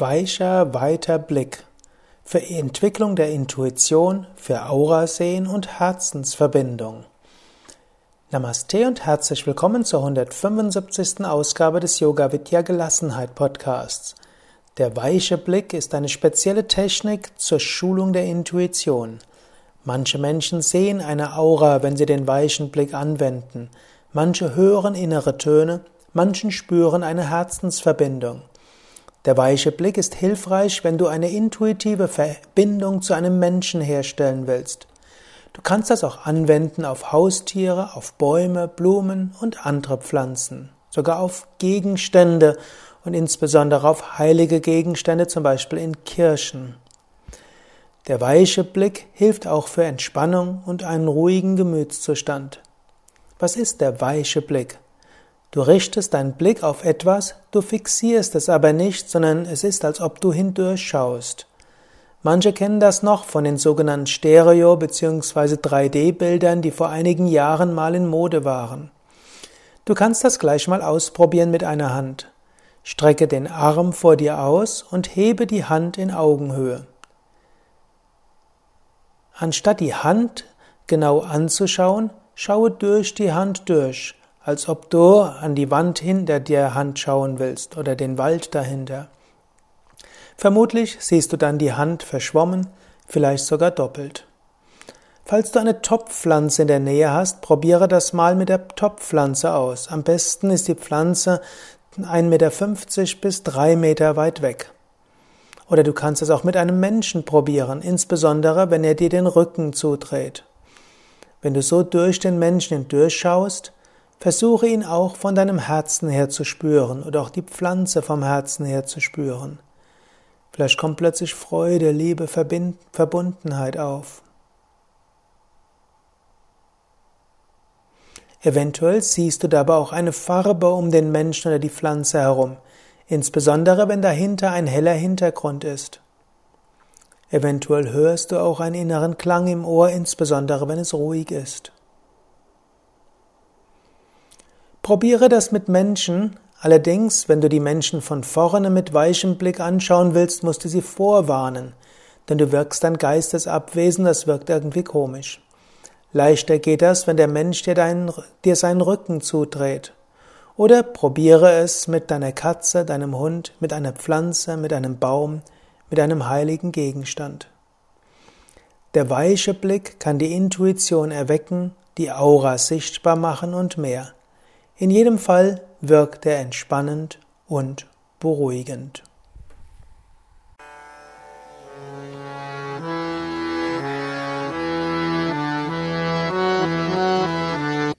Weicher, weiter Blick für Entwicklung der Intuition, für Aurasehen und Herzensverbindung. Namaste und herzlich willkommen zur 175. Ausgabe des Yoga Vidya Gelassenheit Podcasts. Der weiche Blick ist eine spezielle Technik zur Schulung der Intuition. Manche Menschen sehen eine Aura, wenn sie den weichen Blick anwenden. Manche hören innere Töne, manchen spüren eine Herzensverbindung. Der weiche Blick ist hilfreich, wenn du eine intuitive Verbindung zu einem Menschen herstellen willst. Du kannst das auch anwenden auf Haustiere, auf Bäume, Blumen und andere Pflanzen, sogar auf Gegenstände und insbesondere auf heilige Gegenstände, zum Beispiel in Kirchen. Der weiche Blick hilft auch für Entspannung und einen ruhigen Gemütszustand. Was ist der weiche Blick? Du richtest deinen Blick auf etwas, du fixierst es aber nicht, sondern es ist, als ob du hindurchschaust. Manche kennen das noch von den sogenannten Stereo- bzw. 3D-Bildern, die vor einigen Jahren mal in Mode waren. Du kannst das gleich mal ausprobieren mit einer Hand. Strecke den Arm vor dir aus und hebe die Hand in Augenhöhe. Anstatt die Hand genau anzuschauen, schaue durch die Hand durch als ob du an die Wand hinter der Hand schauen willst oder den Wald dahinter. Vermutlich siehst du dann die Hand verschwommen, vielleicht sogar doppelt. Falls du eine Topfpflanze in der Nähe hast, probiere das mal mit der Topfpflanze aus. Am besten ist die Pflanze 1,50 Meter bis 3 Meter weit weg. Oder du kannst es auch mit einem Menschen probieren, insbesondere wenn er dir den Rücken zudreht. Wenn du so durch den Menschen hindurchschaust, Versuche ihn auch von deinem Herzen her zu spüren oder auch die Pflanze vom Herzen her zu spüren. Vielleicht kommt plötzlich Freude, Liebe, Verbundenheit auf. Eventuell siehst du dabei auch eine Farbe um den Menschen oder die Pflanze herum, insbesondere wenn dahinter ein heller Hintergrund ist. Eventuell hörst du auch einen inneren Klang im Ohr, insbesondere wenn es ruhig ist. Probiere das mit Menschen, allerdings, wenn du die Menschen von vorne mit weichem Blick anschauen willst, musst du sie vorwarnen, denn du wirkst dann geistesabwesend, das wirkt irgendwie komisch. Leichter geht das, wenn der Mensch dir, deinen, dir seinen Rücken zudreht. Oder probiere es mit deiner Katze, deinem Hund, mit einer Pflanze, mit einem Baum, mit einem heiligen Gegenstand. Der weiche Blick kann die Intuition erwecken, die Aura sichtbar machen und mehr. In jedem Fall wirkt er entspannend und beruhigend.